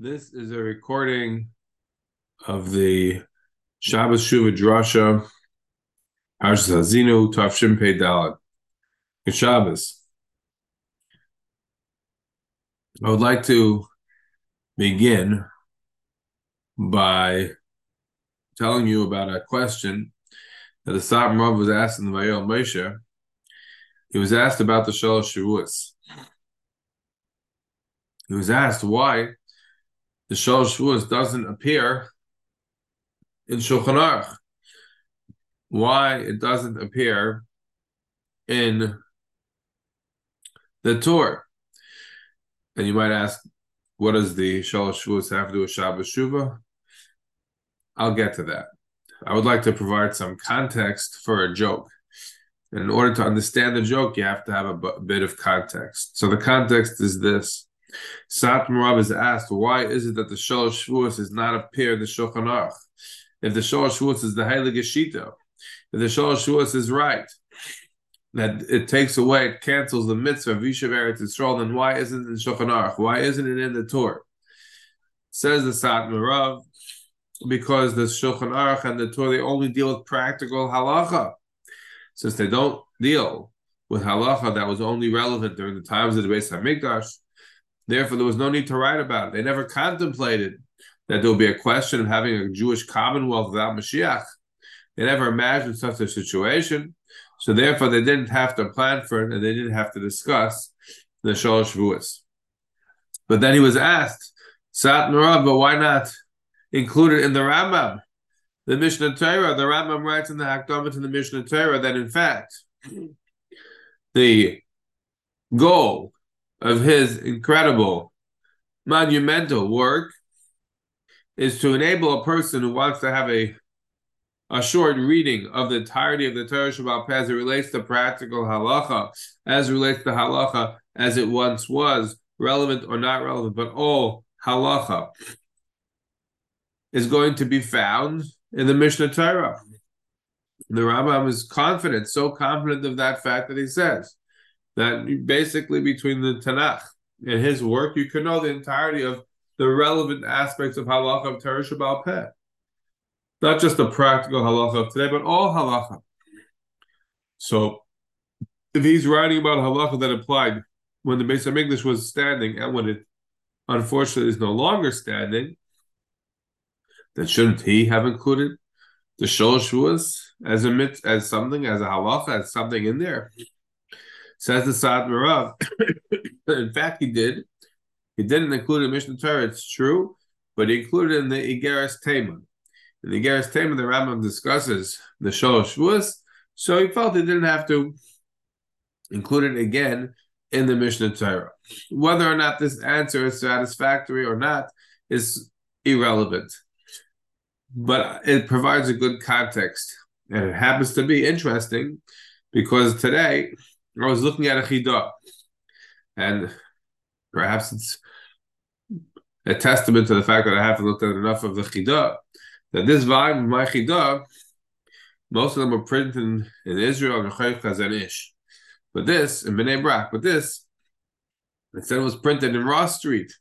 This is a recording of the Shabbos Shuva Drasha Parshas Hazinu Tavshim Pei Dalad. Good Shabbos. I would like to begin by telling you about a question that the Satmar Rav was asked in the Vayoel Moshe. He was asked about the Shalosh Shavuos. He was asked why the Shalosh Shavuos doesn't appear in Shulchan Aruch. Why it doesn't appear in the Torah. And you might ask, what does the Shalosh Shavuos have to do with Shabbos Shuvah? I'll get to that. I would like to provide some context for a joke. And in order to understand the joke, you have to have a b- bit of context. So the context is this. Satmar is asked, why is it that the Shalosh Shavuos is not appeared in the Shulchan Aruch? If the Shalosh Shavuos is the Heilige Shita, if the Shalosh Shavuos is right, that it takes away, it cancels the mitzvah of Yishav Eretz Yisrael, then why isn't it in Shulchan Aruch? Why isn't it in the Torah? Says the Satmar because the Shulchan Aruch and the Torah, they only deal with practical halacha. Since they don't deal with halacha that was only relevant during the times of the Beis HaMikdash, Therefore, there was no need to write about it. They never contemplated that there would be a question of having a Jewish commonwealth without Mashiach. They never imagined such a situation. So therefore, they didn't have to plan for it and they didn't have to discuss the Shalosh Shavuos. But then he was asked, Satmar Rav, but why not include it in the Rambam? The Mishnah Torah, the Rambam writes in the Hakdamah to the Mishnah Torah that in fact, the goal of his incredible, monumental work is to enable a person who wants to have a a short reading of the entirety of the Torah Shabbat as it relates to practical halacha, as relates to halacha as it once was, relevant or not relevant, but all halacha is going to be found in the Mishnah Torah. The Rambam is confident, so confident of that fact that he says, that basically between the Tanakh and his work, you can know the entirety of the relevant aspects of halacha of Shabbal Peh. Not just the practical halacha of today, but all halacha. So, if he's writing about halacha that applied when the Beis HaMikdash was standing and when it unfortunately is no longer standing, then shouldn't he have included the Shalosh Shavuos as a mit, as something, as a halacha, as something in there? Says the Satmar Rav. in fact, he did. He didn't include a Mishnah Torah, it's true, but he included in the Igeres Teiman. In the Igeres Teiman, the Rambam discusses the Shalosh Shavuos, so he felt he didn't have to include it again in the Mishnah Torah. Whether or not this answer is satisfactory or not is irrelevant, but it provides a good context, and it happens to be interesting because today I was looking at a chidah, and perhaps it's a testament to the fact that I haven't looked at enough of the chidah. That this volume of my chidah, most of them were printed in, in Israel and Ish. But this in Bnei Brak, but this instead was printed in Ross Street.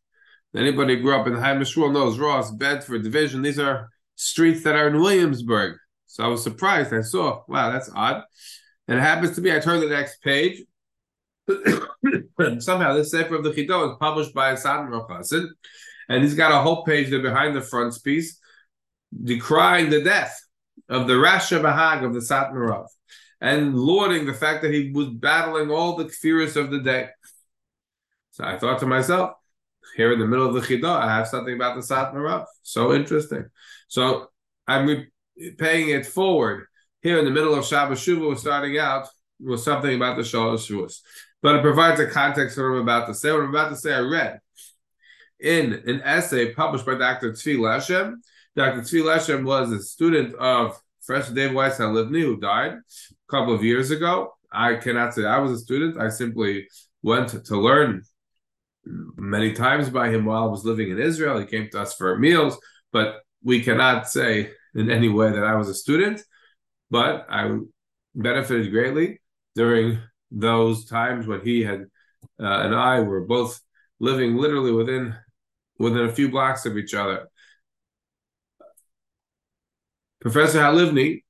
Anybody who grew up in High Mishruel knows Ross, Bedford, Division. These are streets that are in Williamsburg. So I was surprised. I saw, wow, that's odd. It happens to be, I turn the next page. Somehow, this Sefer of the Chidah is published by Hassan Rochasin, and he's got a whole page there behind the front piece decrying the death of the Rasha Bahag of the Satmar Rav and lauding the fact that he was battling all the fears of the day. So I thought to myself, here in the middle of the Chidah, I have something about the Satmar Rav. So interesting. So I'm paying it forward here in the middle of Shabbos Shuvah, we're starting out with something about the Shalosh Shavuos. But it provides a context for what I'm about to say. What I'm about to say, I read in an essay published by Dr. Tzvi Leshem. Dr. Tzvi Leshem was a student of Professor David Weiss Halivni, who died a couple of years ago. I cannot say I was a student. I simply went to learn many times by him while I was living in Israel. He came to us for meals, but we cannot say in any way that I was a student but I benefited greatly during those times when he had uh, and I were both living literally within within a few blocks of each other. Professor Halivni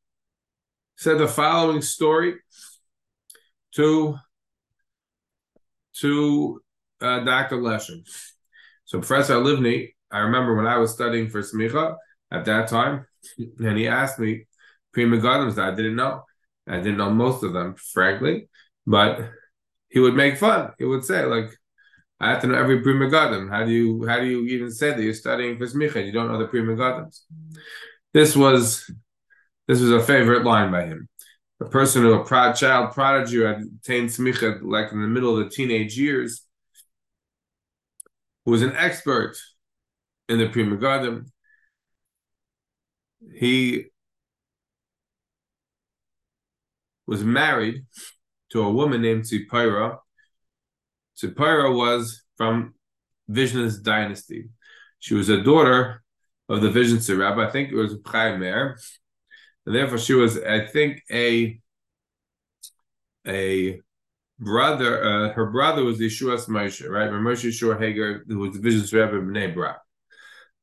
said the following story to to uh, Dr. Leshem. So Professor Halivni, I remember when I was studying for Smicha at that time, and he asked me prima that I didn't know. I didn't know most of them, frankly, but he would make fun. He would say, like, I have to know every Pri Megadim. How do you how do you even say that you're studying for smicha? You don't know the Pri Megadims. This was this was a favorite line by him. A person who a proud child prodigy who had attained smicha like in the middle of the teenage years, who was an expert in the Pri Megadim. He was married to a woman named Tzipora. Tzipora was from Vizhn's dynasty. She was a daughter of the Vizhnitzer rabbi. I think it was Chaim Meir. And therefore she was, I think, a a brother, uh, her brother was Yeshuos Moshe, right? Moshe Yehoshua Hager, who was the Vizhnitzer rabbi Bnei Brak.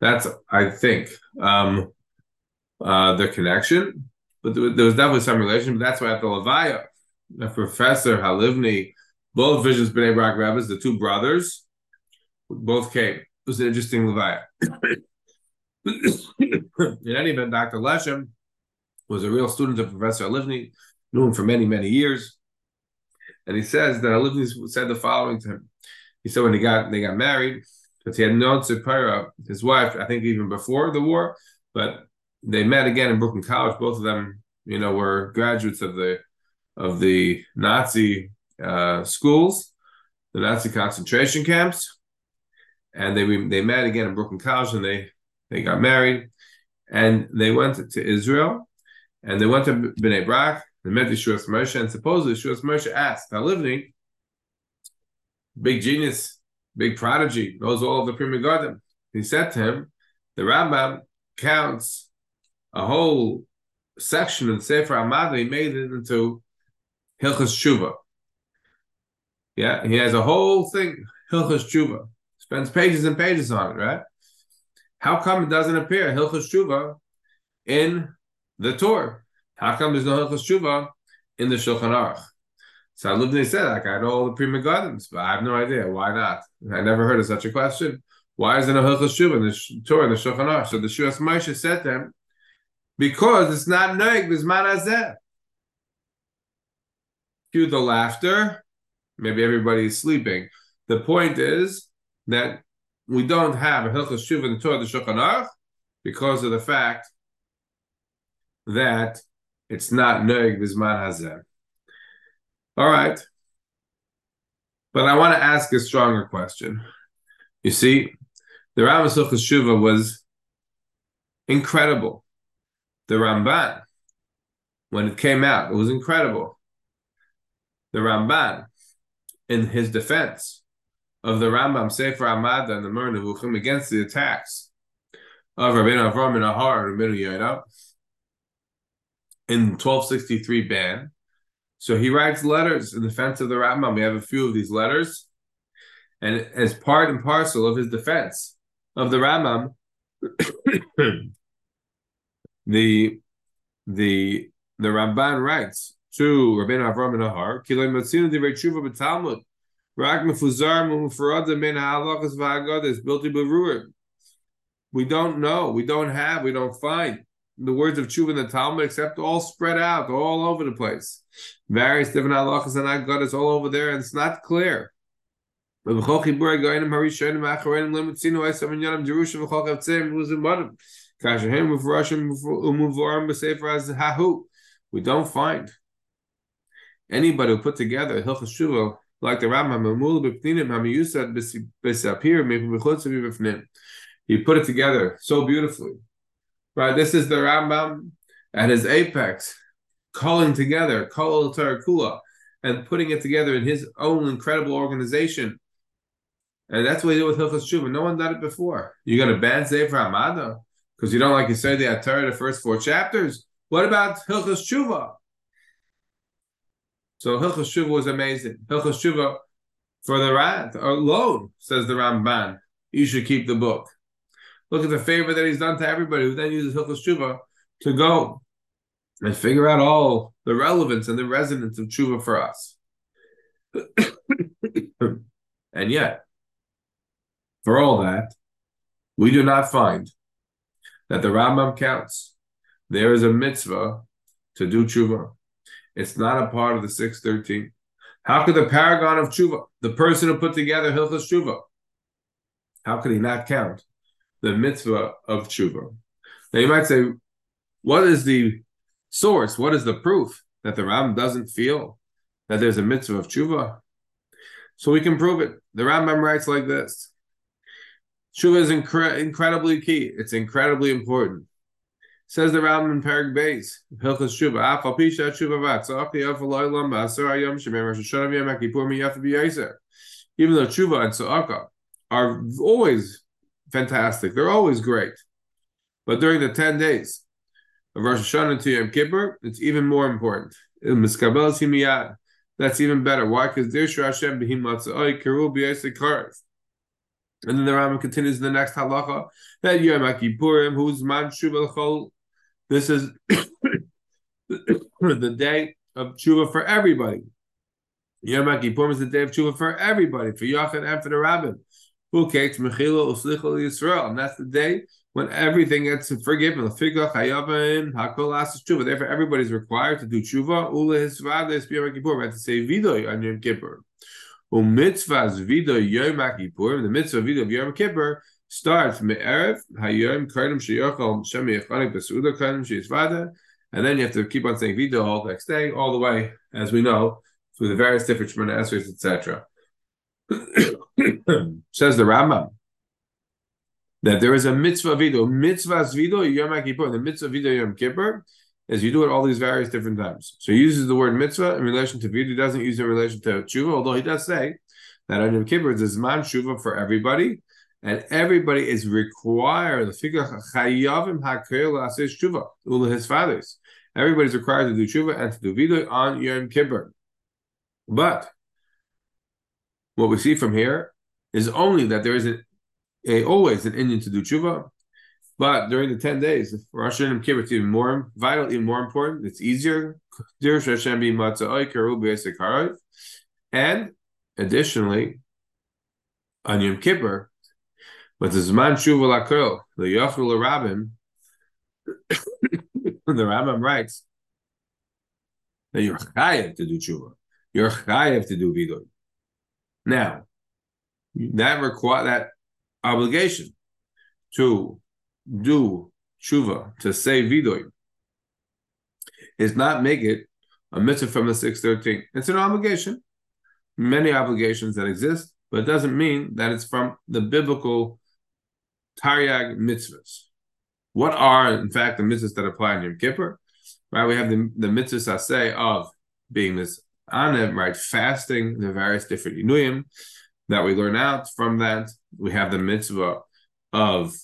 That's, I think, um, uh, connection. But there, was definitely some relation. But that's why at the Levaya, the professor Halivni, both Visions Bnei Brak rabbis, the two brothers, both came. It was an interesting Levaya. In any event, Dr. Leshem was a real student of Professor Halivni, knew him for many, many years. And he says that Halivni said the following to him. He said when he got they got married, because he had known Tzipora, his wife, I think even before the war, but they met again in Brooklyn College. Both of them, you know, were graduates of the of the Nazi uh, schools, the Nazi concentration camps, and they they met again in Brooklyn College, and they they got married, and they went to Israel, and they went to Bnei Brak. They met Yeshuos Moshe, and supposedly Yeshuos Moshe asked Halivni, big genius, big prodigy, knows all of the Pri Megadim. He said to him, the Rambam counts a whole section the Sefer Amada, he made it into Hilchas Tshuva. Yeah, he has a whole thing, Hilchas Tshuva. Spends pages and pages on it, right? How come it doesn't appear Hilchas Tshuva in the Torah? How come there's no Hilchas Tshuva in the Shulchan Aruch? So Lubni said, I know all the Pri Megadims, but I have no idea. Why not? I never heard of such a question. Why is there no Hilchas Tshuva in the Torah, in the Shulchan Aruch? So the Shuas Moshe said to him, because it's not noig bisman hazeh. Cue the laughter. Maybe everybody's sleeping. The point is that we don't have a Hilchas Shuv in the Torah the because of the fact that it's not noig bisman hazeh. All right. But I want to ask a stronger question. You see, the Rambam Hilchas Shuva was incredible the Ramban, when it came out, it was incredible. The Ramban, in his defense of the Rambam Sefer Amada and the Moreh Nevuchim against the attacks of Rabbeinu Avram and Ahar and Rabbeinu Yoda in 1263 ban. So he writes letters in defense of the Rambam. We have a few of these letters. And as part and parcel of his defense of the Rambam, the the the Ramban writes to Rabbeinu Avram Nahar, Kilei Matzinu Divrei Tshuva b'Talmud, Rak Mefuzar Mufurada Min Ha'alachas V'Haggadas Bilti Berurim. We don't know, we don't have, we don't find the words of Tshuva in the Talmud except all spread out, all over the place. Various different halachas and Haggadas all over there, and it's not clear. But we don't find anybody who put together Hilchas Shuvah like the Rambam He put it together so beautifully. Right, this is the Rambam at his apex, calling together Kol Tarakula and putting it together in his own incredible organization. And that's what he did with Hilchas Shuvah. No one done it before. You're going to ban Sefer Hamada? Because you don't like you said the Torah, the first four chapters. What about Hilchas Tshuva? So Hilchas Tshuva was amazing. Hilchas Tshuva for the Rad alone, says the Ramban. you should keep the book. Look at the favor that he's done to everybody who then uses Hilchas Tshuva to go and figure out all the relevance and the resonance of Tshuva for us. and yet, for all that, we do not find that the Rambam counts. There is a mitzvah to do tshuva. It's not a part of the 613. How could the paragon of tshuva, the person who put together Hilchas tshuva, how could he not count the mitzvah of tshuva? Now you might say, what is the source? What is the proof that the Ram doesn't feel that there's a mitzvah of tshuva? So we can prove it. The Rambam writes like this. Tshuva is incre- incredibly key. It's incredibly important. Says the Rambam in Parag Beis, Hilchas Lamba, Asar Shemem Rosh Hashanah Even though Tshuva and Tzaka are always fantastic, they're always great. But during the 10 days of Rosh Hashanah to Yom Kippur, it's even more important. That's even better. Why? Because Dirshu Hashem Behim Matzah Keru B'Yasek Karev. And then the Rambam continues in the next halacha that Yom Kippurim, who's man Chol. This is the day of tshuva for everybody. Yom Kippurim is the day of tshuva for everybody, for Yachid and for the Rabbin. Who kates mechila uslichol Yisrael, and that's the day when everything gets forgiven. hakol Therefore, everybody's required to do tshuva. Ula hisvades Yom Kippurim. to say vidoy on Yom Kippur. Umitzvahs vida Yom Kippur, the mitzvah vida of Yom Kippur starts me'erev hayom kodim sheyochal shem yechanik besuda kodim sheyisvada, and then you have to keep on saying vida all the next day, all the way, as we know, through the various different Shemona Esrei, etc. Says the Rambam that there is a mitzvah video, mitzvah video Yom Kippur, the mitzvah video Yom Kippur is you do it all these various different times. So he uses the word mitzvah in relation to vidu. He doesn't use it in relation to tshuva, although he does say that on Yom Kippur is man tshuva for everybody, and everybody is required. The figure chayavim hakel asis tshuva ula his fathers. Everybody's required to do tshuva and to do vidu on Yom Kippur. But what we see from here is only that there is a, a always an Indian to do tshuva, but during the 10 days, Rosh Hashanah Kippur, it's even more vital, even more important. It's easier. And additionally, on Yom Kippur, but the Zman Shuva Lakel, the Yochel Rabbim, the Rambam writes that you're chayav to do tshuva. You're chayav to do vidoy. Now, that require that obligation to do tshuva to say vidoy is not make it a mitzvah from the 613. It's an obligation. Many obligations that exist, but it doesn't mean that it's from the biblical Taryag mitzvahs. What are, in fact, the mitzvahs that apply in Yom Kippur? Right, we have the, the mitzvahs I say of being this anev, right, fasting, the various different inuyim that we learn out from that. We have the mitzvah of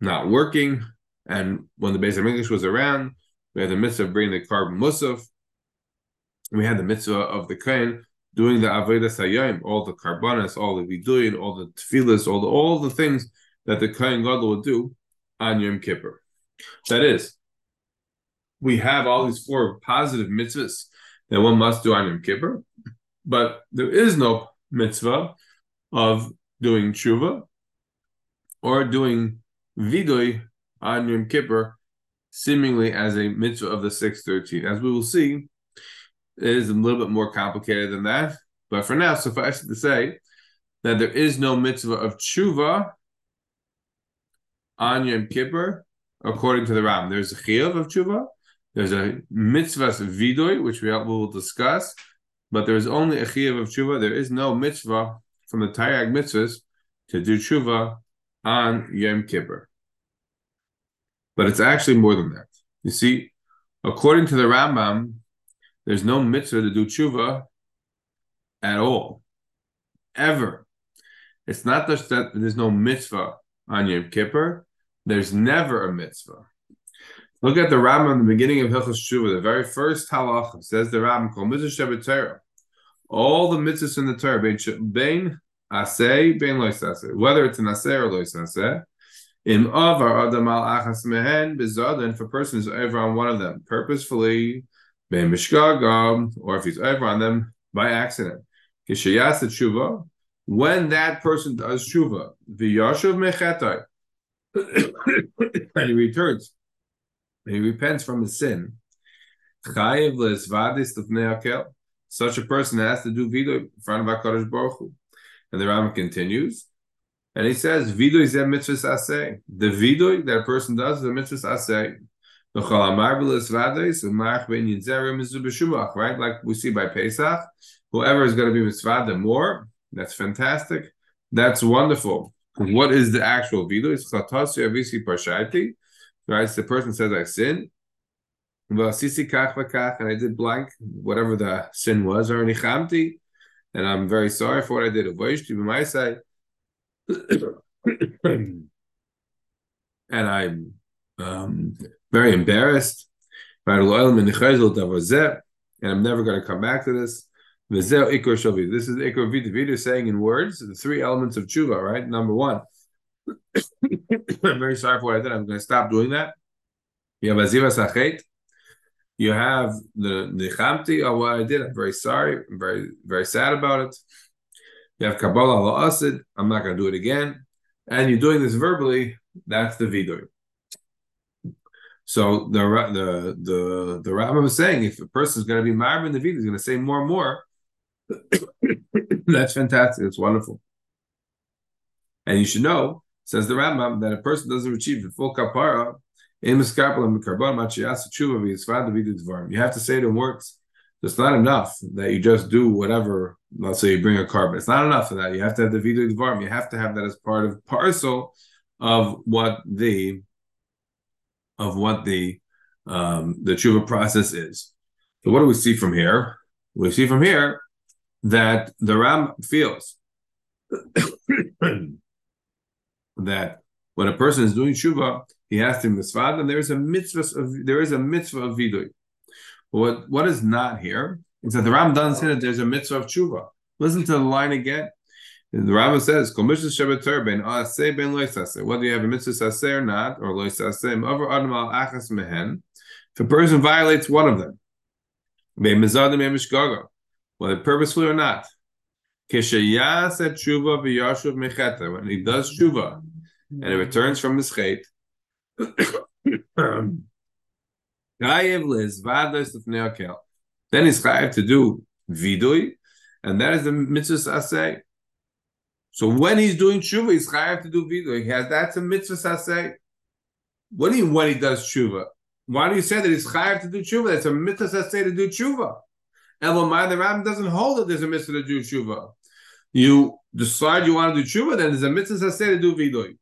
not working. And when the Beis English was around, we had the mitzvah of bringing the carbon musaf. We had the mitzvah of the kohen doing the avodah sayim, all the karbanas, all the viduyin, all the tefillas, all the all the things that the kohen gadol would do on Yom Kippur. That is, we have all these four positive mitzvahs that one must do on Yom Kippur, but there is no mitzvah of doing tshuva or doing vidoy on Yom Kippur, seemingly as a mitzvah of the 613. As we will see, it is a little bit more complicated than that. But for now, suffice it to say that there is no mitzvah of tshuva on Yom Kippur, according to the Ram. There's a chiyuv of tshuva. There's a mitzvah vidoy, which we will discuss, but there is only a chiyuv of tshuva. There is no mitzvah from the Taryag mitzvahs to do tshuva on Yom Kippur but it's actually more than that. You see, according to the Rambam, there's no mitzvah to do tshuva at all, ever. It's not just that there's no mitzvah on Yom Kippur. There's never a mitzvah. Look at the Rambam in the beginning of Hilchos Tshuva, the very first halacha says the Rambam called mitzvah. All the mitzvahs in the Torah, bein asay ben loisase, whether it's an asay or loisase. Im avar adam al achas mehen bezadin, if a person is over on one of them purposefully, or if he's over on them by accident. Tshuva, when that person does tshuva, v'yashuv mechetai, and he returns, and he repents from his sin, such a person has to do vidu in front of HaKadosh Baruch Hu. And the Rambam continues, and he says, Vidoy is a mitzvah asay. The vidoy that a person does is a mitzvah asay. Right, like we see by Pesach, whoever is going to be mitzvah more, that's fantastic. That's wonderful. What is the actual vidoy? It's chatasi avisi parshaiti. Right, the person says I sin. And I did blank, whatever the sin was, or nichamti, and I'm very sorry for what I did. Avoishti b'maisai, and I'm um, very embarrassed. And I'm never going to come back to this. This is Ikor Vita saying in words the three elements of tshuva, right? Number one, I'm very sorry for what I did. I'm going to stop doing that. You have Azivas Achet. You have the Nichamti of what I did. I'm very sorry. I'm very, very sad about it. You have Kabbalah al Asid. I'm not going to do it again. And you're doing this verbally. That's the vidur. So the the the the rabbi was saying if a person is going to be married in the vidur, he's going to say more and more. That's fantastic. It's wonderful. And you should know, says the Rambam, that a person doesn't achieve the full kapara. You have to say it in words. It's not enough that you just do whatever. Let's say you bring a carbon. It's not enough for that. You have to have the vidu dvarim. You have to have that as part of parcel of what the of what the um, the tshuva process is. So what do we see from here? We see from here that the Ram feels that when a person is doing tshuva, he has to mitzvah, and there is a mitzvah of there is a mitzvah of vidui. What what is not here is that the Ram doesn't say that there's a mitzvah of tshuva. Listen to the line again. The Rambam says, Whether you have a mitzvah saseh or not, or loy saseh, over adam al achas mehen, if a person violates one of them, whether purposefully or not, when he does tshuva and he returns from his chait, um, then he's chayiv to do vidui, and that is the mitzvah asay. So when he's doing tshuva, he's chayiv to do vidui. He has that's a mitzvah asay. What do you mean when he does tshuva? Why do you say that he's chayiv to do tshuva? That's a mitzvah asay to do tshuva. Elamai, the Ram doesn't hold that there's a mitzvah to do tshuva. You decide you want to do tshuva, then there's a mitzvah asay to do vidui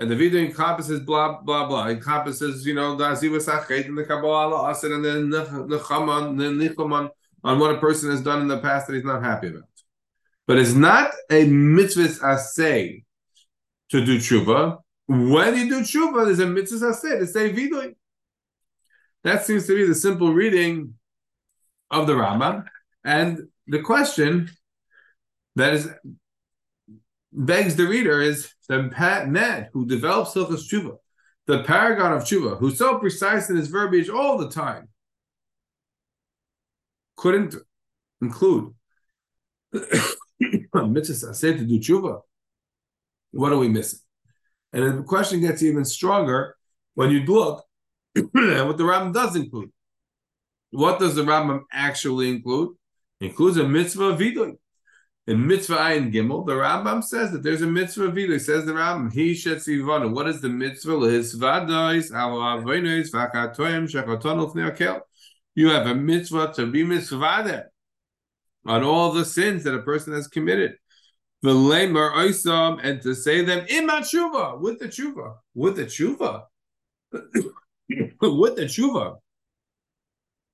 and the video encompasses blah blah blah. Encompasses, you know, the Azivas Achet and the Kabbalah Asad and then the Nechaman, on what a person has done in the past that he's not happy about. But it's not a mitzvah asay to do tshuva. When you do tshuva, there's a mitzvah asay to say vidui. That seems to be the simple reading of the Rambam. And the question that is begs the reader is the Ned who develops Hilchas Tshuva, the paragon of Tshuva, who's so precise in his verbiage all the time, couldn't include mitzvah said to do Tshuva. What are we missing? And the question gets even stronger when you look at what the Rambam does include. What does the Rambam actually include? It includes a mitzvah vidui. In mitzvah ayin gimel, the Rambam says that there's a mitzvah He says the Rambam, he shetzivanu. What is the mitzvah? You have a mitzvah to be mitzvah on all the sins that a person has committed. V'lemer oisam, and to say them in tshuva, with the tshuva, with the tshuva, with the tshuva.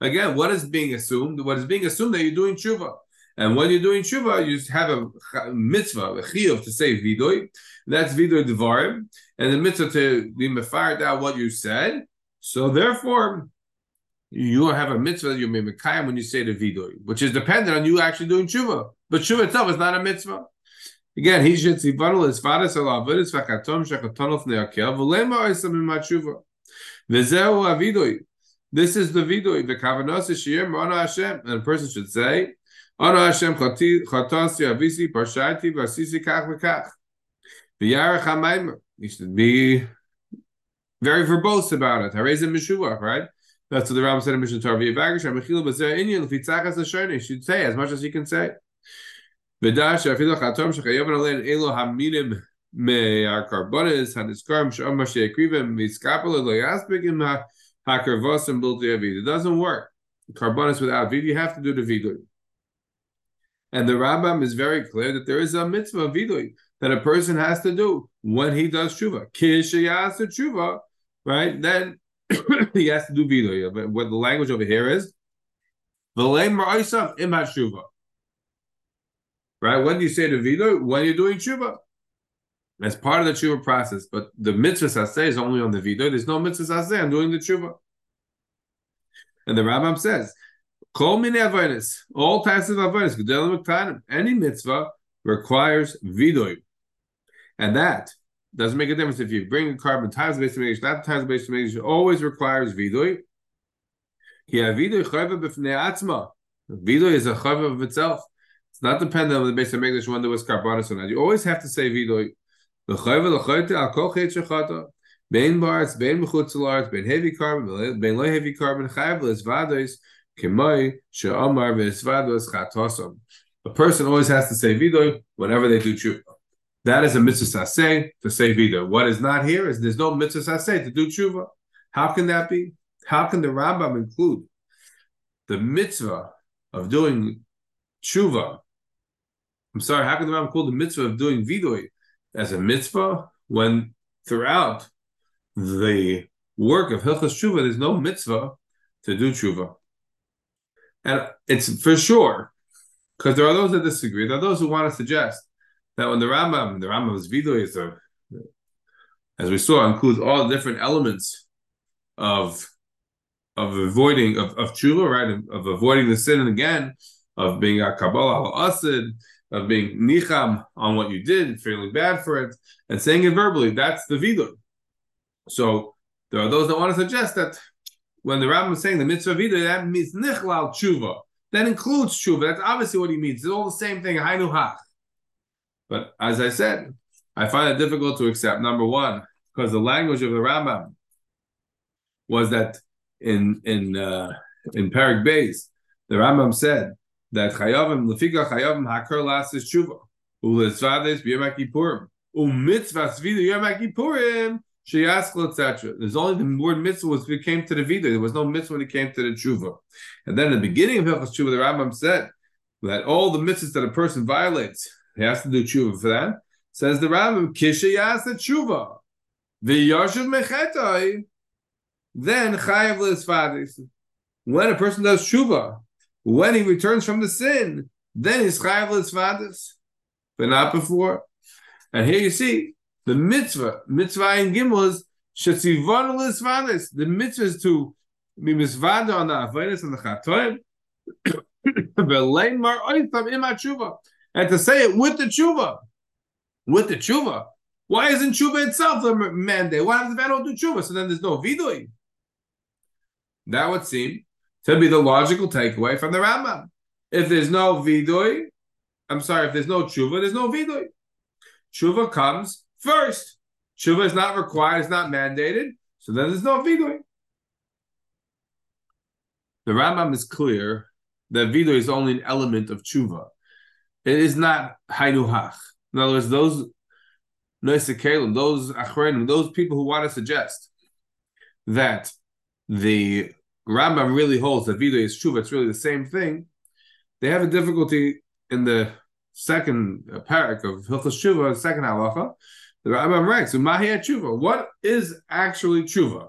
Again, what is being assumed? What is being assumed that you're doing tshuva? And when you're doing tshuva, you have a mitzvah, a chiyuv to say vidoy. That's vidoy devarim, and the mitzvah to be mefired out what you said. So therefore, you have a mitzvah that you may mekayim when you say the vidoy, which is dependent on you actually doing tshuva. But tshuva itself is not a mitzvah. Again, he should see vanal is fadas al avidus vakatom shakatonov neakel v'lema oisam imatshuva. V'zeu avidoi. This is the vidui. The kavanos is shir mona Hashem, and a person should say, "Ana Hashem chatasi avisi parshati vasisi kach v'kach." V'yarach hamaymer. You should be very verbose about it. Harezim right? That's what the Ram said in Mishnah Torah. B'zer inyan l'fitzachas. You should say as much as you can say. V'dash afilu chatom shechayav alein elo haminim me'arkarbonis haniskarim she'om she'ekrivim miskapel lo yaspik im hakarvosim bilti avid. It doesn't work. Carbonis without vid, you have to do the vidui. And the Rambam is very clear that there is a mitzvah vidui that a person has to do when he does tshuva. Kishayas tshuva, right? Then he has to do vidui. But what the language over here is, v'leim ma'isam im. Right? When do you say the vidui? When you're doing tshuva. As part of the tshuva process. But the mitzvah saseh is only on the vidui. There's no mitzvah saseh on doing the tshuva. And the Rambam says, All types of avonis, any mitzvah requires vidui. And that doesn't make a difference if you bring a carbon times based on that times based on always requires vidui. Vidui is a chayv of itself. It's not dependent on the base of English when there was carbonis or not. You always have to say vidui. The chayv l'chayte al kol chet heavy carbon, bein low heavy carbon, chayv chatosam. A person always has to say vidui whenever they do tshuva. That is a mitzvah saseh to say vida. What is not here is there's no mitzvah saseh to do tshuva. How can that be? How can the Rambam include the mitzvah of doing tshuva? I'm sorry, how can the Rambam include the mitzvah of doing vidui as a mitzvah when throughout the work of Hilchas Tshuva there's no mitzvah to do tshuva? And it's for sure, because there are those that disagree. There are those who want to suggest that when the Rambam, the Rambam's video is a, as we saw, includes all different elements of of avoiding of, of tshuva, right? Of, of, avoiding the sin and again, of being a kabbalah al asid, of being nicham on what you did, feeling bad for it, and saying it verbally. That's the vidur. So there are those that want to suggest that when the Rambam is saying the mitzvah vidur, that means nichlal tshuva. That includes tshuva. That's obviously what he means. It's all the same thing. Hainu hach. But as I said, I find it difficult to accept. Number one, because the language of the Rambam was that in in uh, in Perik Beis, the Rambam said that Chayavim Lefika Chayavim Hakar Lasis Tshuva Uletzvades B'Yom Kippurim Umitzvah Svida Yom Kippurim Sheyaskal etc. There's only the word mitzvah was it came to the vida. There was no mitzvah when it came to the tshuva. And then in the beginning of Hilchas Tshuva, the Rambam said that all the mitzvahs that a person violates he has to do tshuva for that. Says the Rambam, Kisha Yasa tshuva. The Yashav Mechetai. Then Chayav Lisfadis. When a person does tshuva, when he returns from the sin, then he's Chayav Lisfadis. But not before. And here you see the mitzvah, mitzvah in Gimel Shetzivon Lisfadis. The mitzvah is to be misvada on the Avedis and the Chatoim. V'lein mar oitam ima and to say it with the tshuva, with the tshuva. Why isn't tshuva itself a mandate? Why does the don't do tshuva? So then there's no vidui. That would seem to be the logical takeaway from the Rambam. If there's no vidui, I'm sorry, if there's no tshuva, there's no vidui. Tshuva comes first. Tshuva is not required, it's not mandated, so then there's no vidui. The Rambam is clear that vidui is only an element of tshuva. It is not Hainu Hach. In other words, those Noisekalim, those Achrenim, those people who want to suggest that the Rambam really holds that Vida is true, it's really the same thing, they have a difficulty in the second uh, parak of Hilchas Tshuva, second halacha. The Rambam writes, "Umahiyat Tshuva." What is actually Tshuva?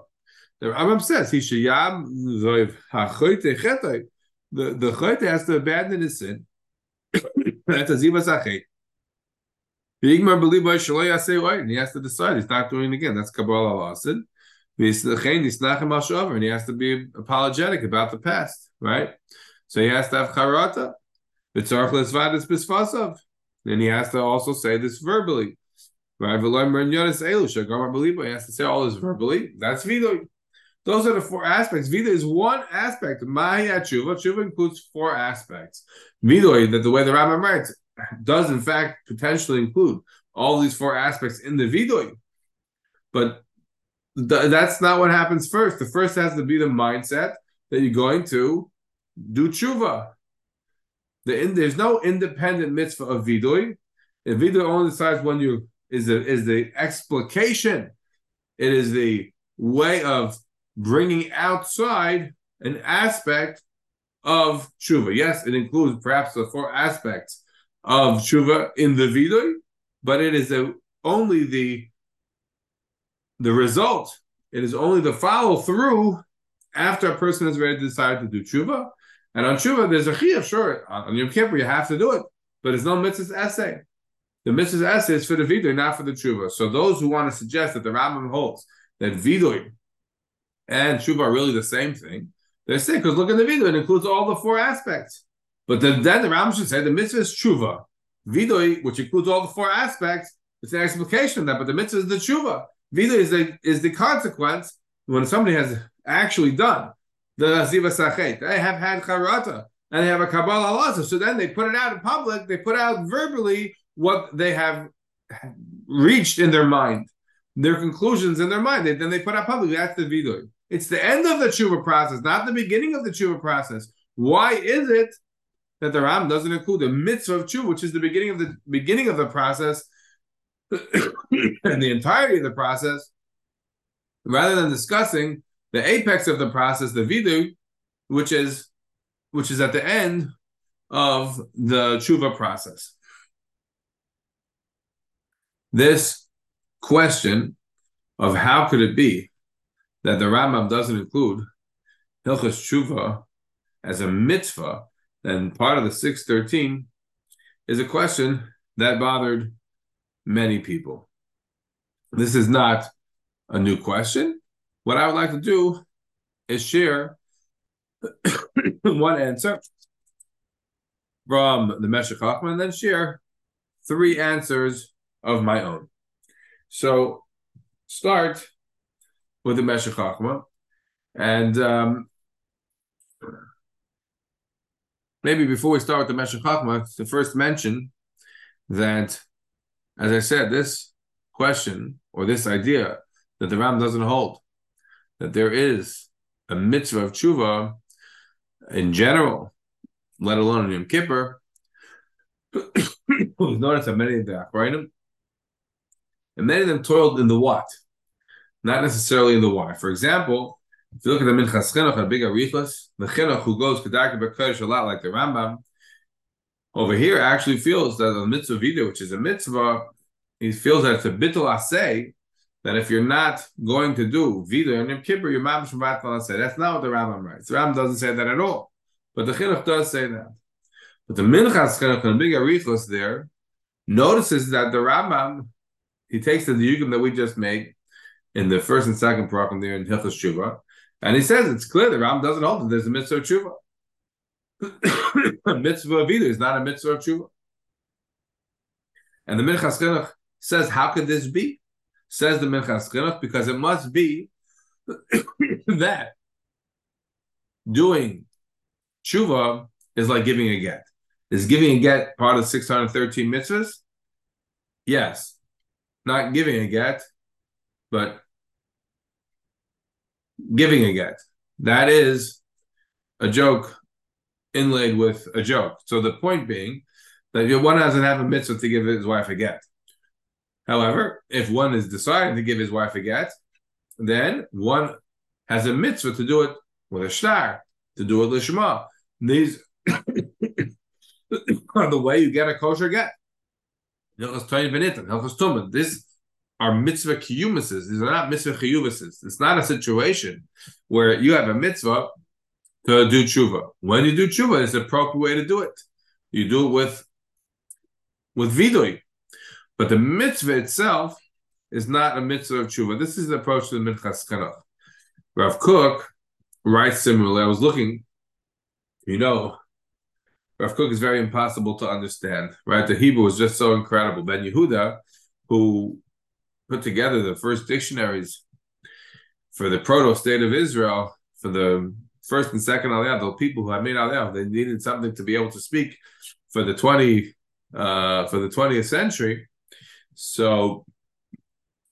The Rambam says, "He sheyam zoiv hachoyte chetay." The the choyte has to abandon his sin that's a ziva sachet. Yigmar believe by shaloi yasei and he has to decide he's not doing it again. That's Kabbalah Lasid. And he has to be apologetic about the past, right? So he has to have charata. then he has to also say this verbally. Right? Oh, he has to say all this verbally. That's vidui. Those are the four aspects. Vida is one aspect. Maya tshuva. Tshuva includes four aspects. Vidui, that the way the Rambam writes, does in fact potentially include all these four aspects in the vidui. But th- that's not what happens first. The first has to be the mindset that you're going to do tshuva. The there's no independent mitzvah of vidui. Vidui only decides when you is the is the explication. It is the way of bringing outside an aspect of tshuva. Yes, it includes perhaps the four aspects of tshuva in the vidui, but it is a, only the the result. It is only the follow through after a person is ready to decide to do tshuva. And on tshuva, there's a chiyuv, sure. On Yom Kippur, you have to do it, but it's no mitzvah's essay. The mitzvah's essay is for the vidui, not for the tshuva. So those who want to suggest that the Rambam holds that vidui and tshuva are really the same thing, they're say because look at the vidui, it includes all the four aspects. But then, the Rambam should say the mitzvah is tshuva. Vidui, which includes all the four aspects, it's an explication of that, but the mitzvah is the tshuva. Vidui is the is the consequence when somebody has actually done the Ziva Sachet. They have had charata and they have a Kabbalah also. So then they put it out in public, they put out verbally what they have reached in their mind, their conclusions in their mind. They, then they put out publicly. That's the vidui. It's the end of the tshuva process, not the beginning of the tshuva process. Why is it that the Ram doesn't include the mitzvah of tshuva, which is the beginning of the beginning of the process, and the entirety of the process, rather than discussing the apex of the process, the vidu, which is which is at the end of the tshuva process. This question of how could it be that the Rambam doesn't include Hilchas Tshuva as a mitzvah, then part of the 613 is a question that bothered many people. This is not a new question. What I would like to do is share one answer from the Meshech Chochmah and then share three answers of my own. So start with the Meshech Chochmah, and um, maybe before we start with the Meshech Chochmah, to first mention that, as I said, this question or this idea that the Ram doesn't hold, that there is a mitzvah of tshuva in general, let alone in Yom Kippur, we've noticed that many of the Achronim and many of them toiled in the what, not necessarily in the why. For example, if you look at the Minchas Chinuch, a big Arichas, the Chinuch who goes Kedarka B'Kodesh a lot like the Rambam, over here actually feels that the mitzvah video, which is a mitzvah, he feels that it's a bittul asay, that if you're not going to do video and Yom Kippur, you're mamish shabbat say. That's not what the Rambam writes. The Rambam doesn't say that at all, but the Chinuch does say that. But the Minchas Chinuch and big Arichos there notices that the Rambam he takes the yugim that we just made in the first and second paragraph there in Hilchas Tshuva, and he says it's clear the Ram doesn't hold that there's a mitzvah of Tshuva. a mitzvah of either is not a mitzvah of Tshuva. And the Minchas Chinuch says, how could this be? Says the Minchas Chinuch, because it must be that doing Tshuva is like giving a get. Is giving a get part of 613 mitzvahs? Yes not giving a get, but giving a get. That is a joke inlaid with a joke. So the point being that one doesn't have a mitzvah to give his wife a get. However, if one is deciding to give his wife a get, then one has a mitzvah to do it with a shtar, to do it lishma. These are the way you get a kosher get. This are mitzvah kiyumises. These are not mitzvah chiyumises. It's not a situation where you have a mitzvah to do tshuva. When you do tshuva, it's the appropriate way to do it. You do it with with vidui. But the mitzvah itself is not a mitzvah of tshuva. This is the approach to the Minchas Chinuch. Rav Kook writes similarly. I was looking, you know, Rav Kook is very impossible to understand, right? The Hebrew is just so incredible. Ben Yehuda, who put together the first dictionaries for the proto state of Israel, for the first and second Aliyah, the people who had made Aliyah, they needed something to be able to speak for the 20 uh, for the 20th century. So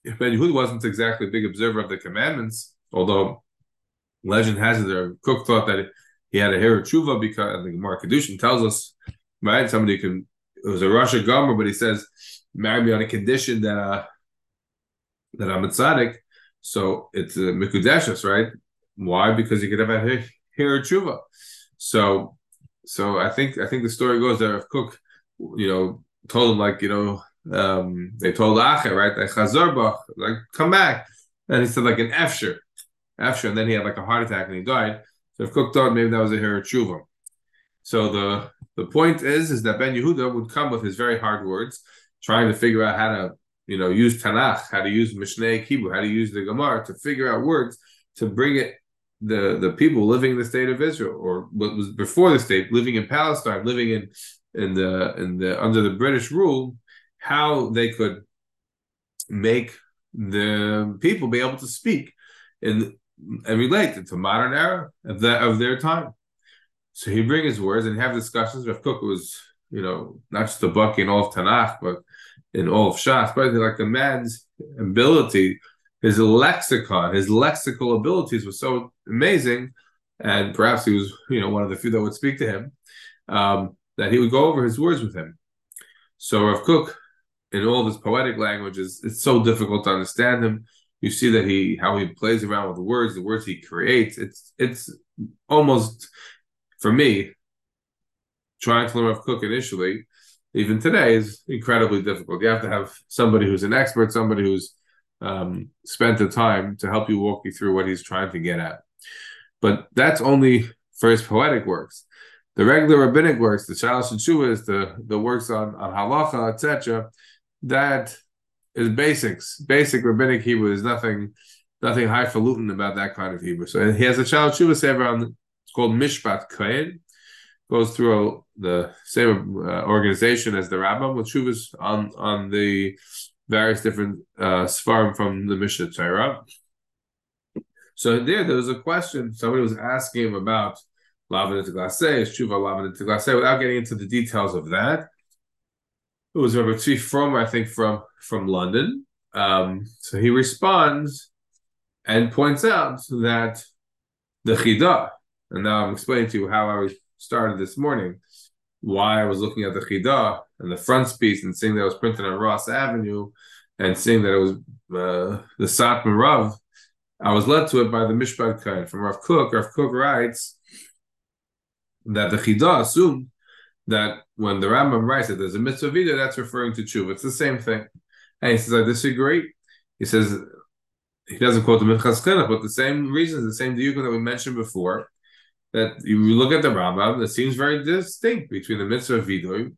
Ben Yehuda wasn't exactly a big observer of the commandments, although legend has it that Kook thought that he had a hair of tshuva because the Mark Kedushin tells us, right? Somebody can it was a Russia Gomer, but he says marry me on a condition that uh that I'm a tzaddik. So it's a mikudeshes, right? Why? Because he could have a hair tshuva. So so I think I think the story goes that if Kook, you know, told him like, you know, um, they told Acha, right? Like like come back. And he said like an Efsher. Efsher, and then he had like a heart attack and he died. So if Kook thought maybe that was a Hira Tshuva. So the the point is is that Ben Yehuda would come with his very hard words, trying to figure out how to, you know, use Tanakh, how to use Mishneh Hebrew, how to use the Gemara to figure out words to bring it the the people living in the state of Israel, or what was before the state, living in Palestine, living in in the in the under the British rule, how they could make the people be able to speak in and relate to modern era of that of their time. So he bring his words and have discussions. with Kook was, you know, not just a bucky in all of Tanakh, but in all of Shas, but like the man's ability his lexicon, his lexical abilities were so amazing, and perhaps he was, you know, one of the few that would speak to him, um, that he would go over his words with him. So Rav Kook, in all of his poetic languages, it's so difficult to understand him. You see that he how he plays around with the words, the words he creates. It's it's almost for me trying to learn Rav Kook initially, even today, is incredibly difficult. You have to have somebody who's an expert, somebody who's um, spent the time to help you walk you through what he's trying to get at. But that's only for his poetic works. The regular rabbinic works, the Shalosh is the the works on on halacha, etc. That is basics. Basic rabbinic Hebrew is nothing nothing highfalutin about that kind of Hebrew. So he has a Shalosh Tshuva sefer on it's called Mishpat Kohen. Goes through the same uh, organization as the Rambam with Shuvas on on the various different uh, svarim from the Mishneh Torah. So there, there was a question. Somebody was asking him about Lavin into glacé, Shuva Lavin into glacé, without getting into the details of that. It was Rabbi Tzvi from, I think, from from London. Um, so he responds and points out that the Chidah, and now I'm explaining to you how I started this morning, why I was looking at the Chidah and the frontispiece and seeing that it was printed on Ross Avenue and seeing that it was uh, the Satmar Rav, I was led to it by the Mishpat Kohen from Rav Kook. Rav Kook writes that the Chidah assumed that when the Rambam writes that there's a mitzvah vida, that's referring to tshuva. It's the same thing. And he says, I disagree. He says, he doesn't quote the Minchas but the same reasons, the same diukum that we mentioned before, that you look at the Rambam, it seems very distinct between the mitzvah vidoy,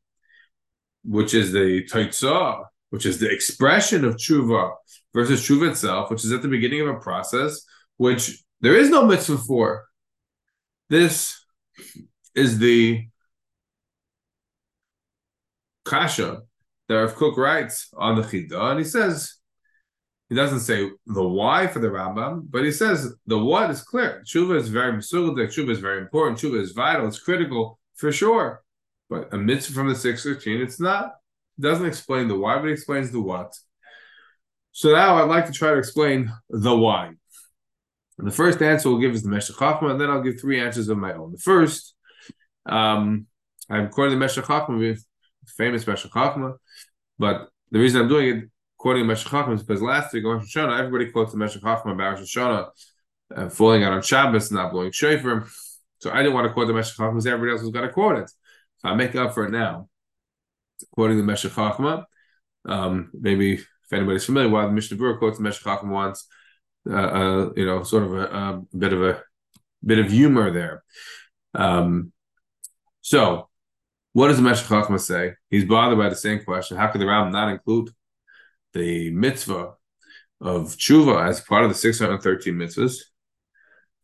which is the taitzah, which is the expression of tshuva, versus tshuva itself, which is at the beginning of a process, which there is no mitzvah for. This is the kasha that Rav Kook writes on the Chidah, and he says he doesn't say the why for the Rambam, but he says the what is clear. Tshuva is very. Tshuva is very important. Tshuva is vital. It's critical for sure. But a mitzvah from the six thirteen, it's not. It doesn't explain the why, but it explains the what. So now I'd like to try to explain the why. And the first answer we'll give is the Meshech Chachma, and then I'll give three answers of my own. The first, um, I'm quoting the Meshech Chachma, famous Meshech Chachma, but the reason I'm doing it quoting Meshech Chachma is because last week on Rosh Hashanah, everybody quotes the Meshech Chachma about Rosh Hashanah uh, falling out on Shabbos, and not blowing shofar. So I didn't want to quote the Meshech Chachma because everybody else was going to quote it. So I'm making up for it now, quoting the Meshech Chachma. Um, maybe if anybody's familiar, why the Mishnah Berurah quotes the Meshech Chachma once, uh, uh, you know, sort of a, a, bit of a bit of humor there. Um, so, what does the Meshech Chachma say? He's bothered by the same question. How could the Ram not include the mitzvah of tshuva as part of the 613 mitzvahs.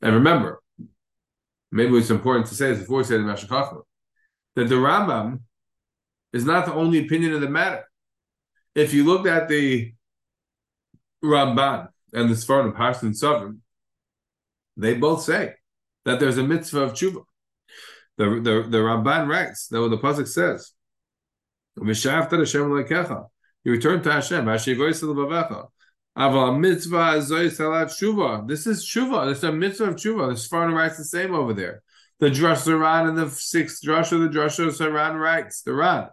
And remember, maybe it's important to say this before we say the Meshech that the Rambam is not the only opinion of the matter. If you look at the Ramban and the Sfarim, Parson and Sovim, they both say that there's a mitzvah of tshuva. The, the, the Ramban writes that what the Pasuk says, you return to Hashem, Aval mitzvah zoy salat shuva. This is shuva. This is a mitzvah of shuva. The Sforno writes the same over there. The Drush Ran and the sixth Drush the Drush Saran writes. The Ran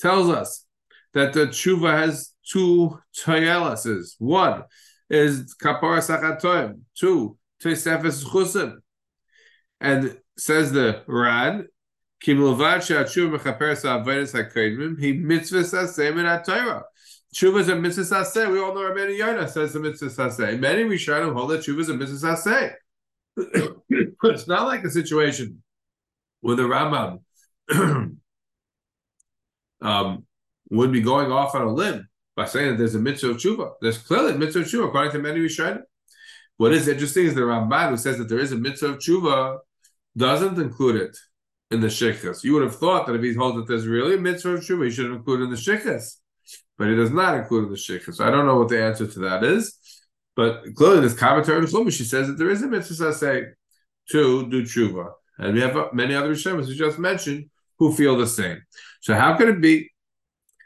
tells us that the tshuva has two toyelases. One is kapara sachatoim. Two, chusim. And says the Ran, kimulvad she'atshuva mechaper sa'avodas ha'kedmim, he mitzvah sasem in ha Tshuva is a mitzvah saseh. We all know Rabbi Yonah says the mitzvah saseh. Many Rishonim hold that tshuva is a mitzvah saseh. it's not like a situation where the Rambam um, would be going off on a limb by saying that there's a mitzvah of tshuva. There's clearly a mitzvah of tshuva according to many Rishonim. What is interesting is the Ramban who says that there is a mitzvah of tshuva doesn't include it in the shikhas. You would have thought that if he holds that there's really a mitzvah of tshuva, he should have included in the shikhas but he does not include in the sheikh. So I don't know what the answer to that is. But clearly, this commentary on Chumash, she says that there is a mitzvah say to do tshuva, and we have many other Rishonim we just mentioned who feel the same. So how could it be?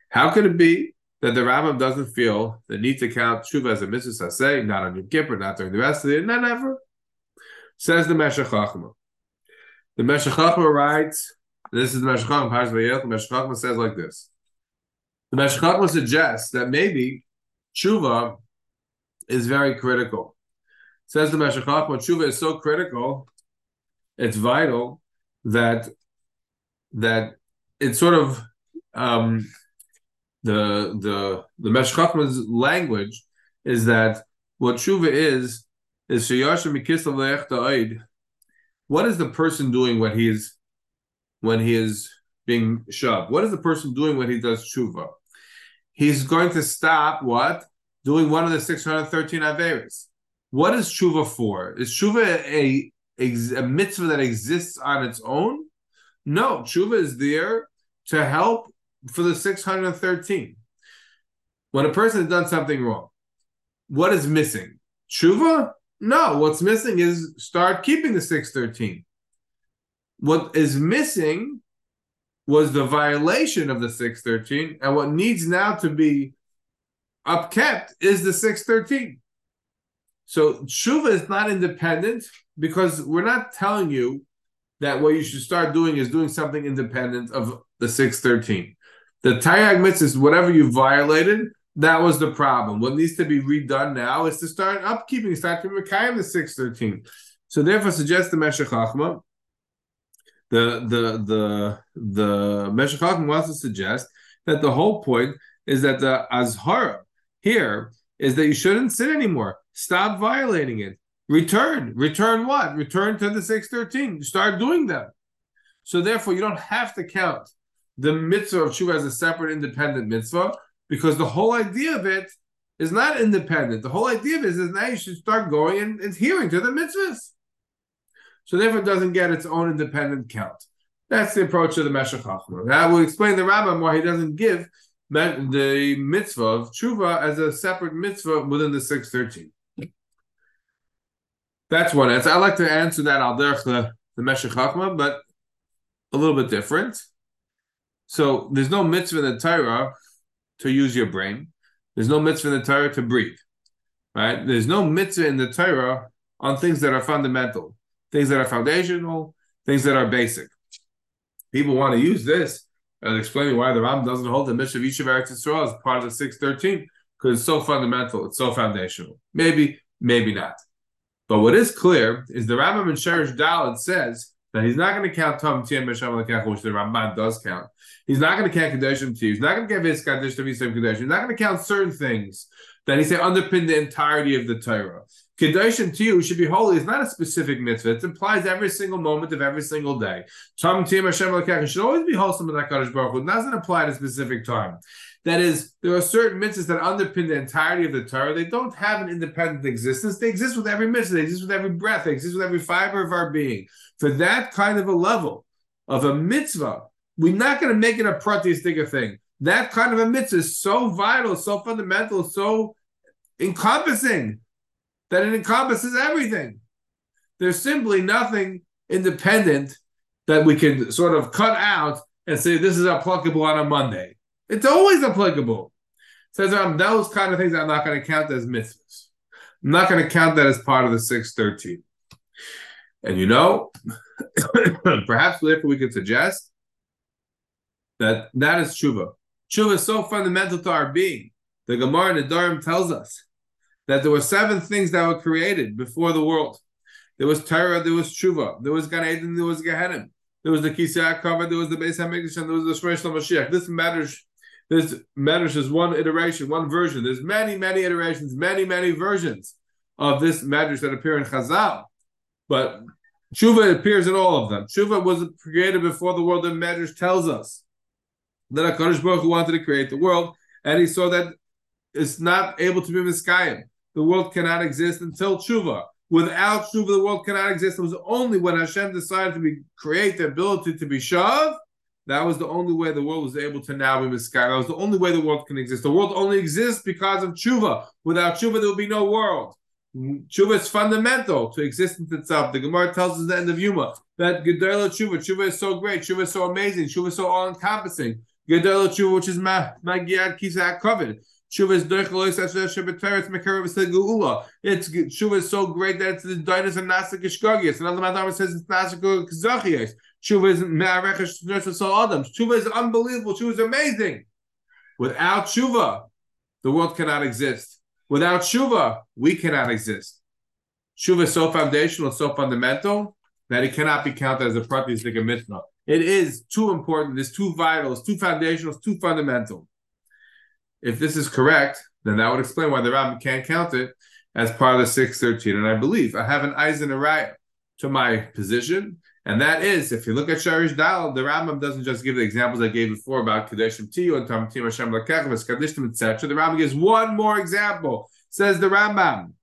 How could it be that the Rambam doesn't feel the need to count tshuva as a mitzvah say, not on Yom Kippur, not during the rest of the year, not ever? Says the Meshech Chachma. The Meshech Chachma writes. This is the Meshech Chachma. The Meshech Chachma says like this. The Meshech Chachma suggests that maybe tshuva is very critical. Says the Meshech Chachma, tshuva is so critical, it's vital that that it's sort of um, the the the Meshech Chachma's language is that what tshuva is is sheyashim What is the person doing when he is when he is being shoved? What is the person doing when he does tshuva? he's going to stop what? Doing one of the 613 Averis. What is tshuva for? Is tshuva a, a, a mitzvah that exists on its own? No, tshuva is there to help for the 613. When a person has done something wrong, what is missing? Tshuva? No, what's missing is start keeping the 613. What is missing was the violation of the 613, and what needs now to be upkept is the 613. So tshuva is not independent because we're not telling you that what you should start doing is doing something independent of the 613. The Taryag mitzvah, is whatever you violated, that was the problem. What needs to be redone now is to start upkeeping, start to Mekayim the 613. So therefore, suggest the Meshech Chachma the the the the Meshech wants to suggest that the whole point is that the azhara here is that you shouldn't sit anymore. Stop violating it. Return. Return what? Return to the 613. Start doing them. So therefore, you don't have to count the mitzvah of tshuva as a separate independent mitzvah because the whole idea of it is not independent. The whole idea of it is, that now you should start going and adhering to the mitzvahs. So therefore, it doesn't get its own independent count. That's the approach of the Meshech Chachma. That will explain the Rambam why he doesn't give the mitzvah of tshuva as a separate mitzvah within the 613. That's one answer. I like to answer that al the, the Meshech Chachma, but a little bit different. So there's no mitzvah in the Torah to use your brain. There's no mitzvah in the Torah to breathe. Right? There's no mitzvah in the Torah on things that are fundamental things that are foundational, things that are basic. People want to use this and explaining why the Ram doesn't hold the mitzvah of each of Eretz Yisrael as part of the 613 because it's so fundamental, it's so foundational. Maybe, maybe not. But what is clear is the Rambam in Sherish Dalit says that he's not going to count Tom Tiyam Mesham which the Ramban does count. He's not going to count Kadeshim T. He's not going to count his Kadesh to Kadesh. He's not going to count certain things that he say underpin the entirety of the Torah. Kedoshim to you should be holy It's not a specific mitzvah. It implies every single moment of every single day. Tam Tim Hashem should always be wholesome with HaKadosh Baruch Hu. It doesn't apply at a specific time. That is, there are certain mitzvahs that underpin the entirety of the Torah. They don't have an independent existence. They exist with every mitzvah. They exist with every breath. They exist with every fiber of our being. For that kind of a level of a mitzvah we're not going to make it a pratistic thing. That kind of a mitzvah is so vital, so fundamental, so encompassing that it encompasses everything. There's simply nothing independent that we can sort of cut out and say this is applicable on a Monday. It's always applicable. Says um, those kind of things I'm not going to count as mitzvahs. I'm not going to count that as part of the 613. And you know, perhaps therefore we could suggest that that is tshuva. Tshuva is so fundamental to our being. The Gemara in the Durham tells us that there were seven things that were created before the world. There was Torah, there was tshuva, there was Gan Eden, there was Gehenim, there was the Kisei cover, there was the Beis Hamikdash, and there was the Shresh Mashiach. This matters. This matters is one iteration, one version. There's many, many iterations, many, many versions of this matters that appear in Chazal. But tshuva appears in all of them. Tshuva was created before the world, and Medrash tells us that HaKadosh Baruch Hu wanted to create the world, and he saw that it's not able to be miskayim. The world cannot exist until tshuva. Without tshuva, the world cannot exist. It was only when Hashem decided to be, create the ability to be shav, that was the only way the world was able to now be miskayim. That was the only way the world can exist. The world only exists because of tshuva. Without tshuva, there will be no world. Tshuva is fundamental to existence itself. The Gemara tells us at the end of Yuma that Gedela Tshuva, Tshuva is so great, Tshuva is so amazing, Tshuva is so all encompassing. Gedela Tshuva, which is Magiad Kisa covered. Tshuva is It's Tshuva is so great that it's the Dinus and Nasik Ishkagias. Another Madama says it's Nasik Kazachias. Tshuva is Ma'arechesh Nursa Adams. Tshuva is unbelievable. Tshuva is amazing. Without Tshuva, the world cannot exist. Without Shuva, we cannot exist. Shuva is so foundational, so fundamental that it cannot be counted as a pratistic mitzvah. It is too important, it's too vital, it's too foundational, it's too fundamental. If this is correct, then that would explain why the Rambam can't count it as part of the 613. And I believe I have an eyes and a right to my position, and that is, if you look at Sharish Dal, the Rambam doesn't just give the examples I gave before about Kadeshim Tiyu and Tamtim Hashem Lakechvis, Kadeshim, etc. The Rambam gives one more example, says the Rambam.